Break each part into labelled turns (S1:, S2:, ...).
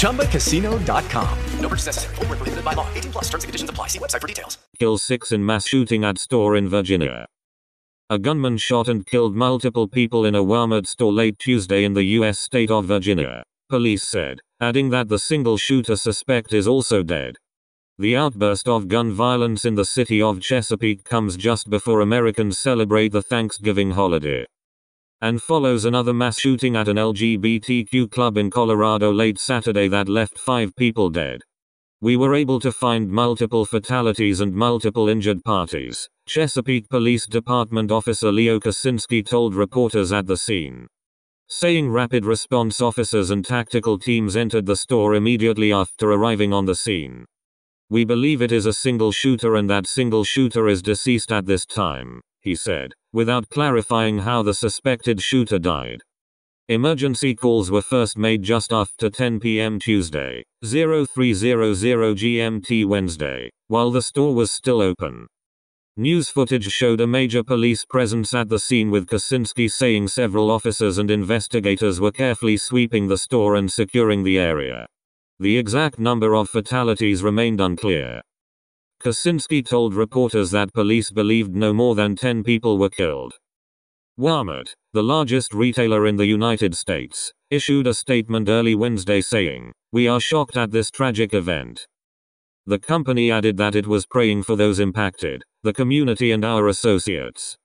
S1: ChumbaCasino.com. No purchase necessary. Full prohibited by law. 18 plus terms and conditions apply. See website for details.
S2: Kill six in mass shooting at store in Virginia. A gunman shot and killed multiple people in a Walmart store late Tuesday in the U.S. state of Virginia, police said, adding that the single shooter suspect is also dead. The outburst of gun violence in the city of Chesapeake comes just before Americans celebrate the Thanksgiving holiday. And follows another mass shooting at an LGBTQ club in Colorado late Saturday that left five people dead. We were able to find multiple fatalities and multiple injured parties, Chesapeake Police Department Officer Leo Kosinski told reporters at the scene. Saying rapid response officers and tactical teams entered the store immediately after arriving on the scene. We believe it is a single shooter and that single shooter is deceased at this time, he said, without clarifying how the suspected shooter died. Emergency calls were first made just after 10 p.m. Tuesday, 0300 GMT Wednesday, while the store was still open. News footage showed a major police presence at the scene with Kosinski saying several officers and investigators were carefully sweeping the store and securing the area. The exact number of fatalities remained unclear. Kosinski told reporters that police believed no more than 10 people were killed. Walmart, the largest retailer in the United States, issued a statement early Wednesday saying, We are shocked at this tragic event. The company added that it was praying for those impacted, the community, and our associates.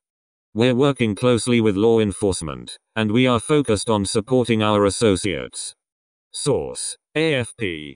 S2: We're working closely with law enforcement, and we are focused on supporting our associates. Source AFP.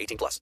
S3: 18 plus.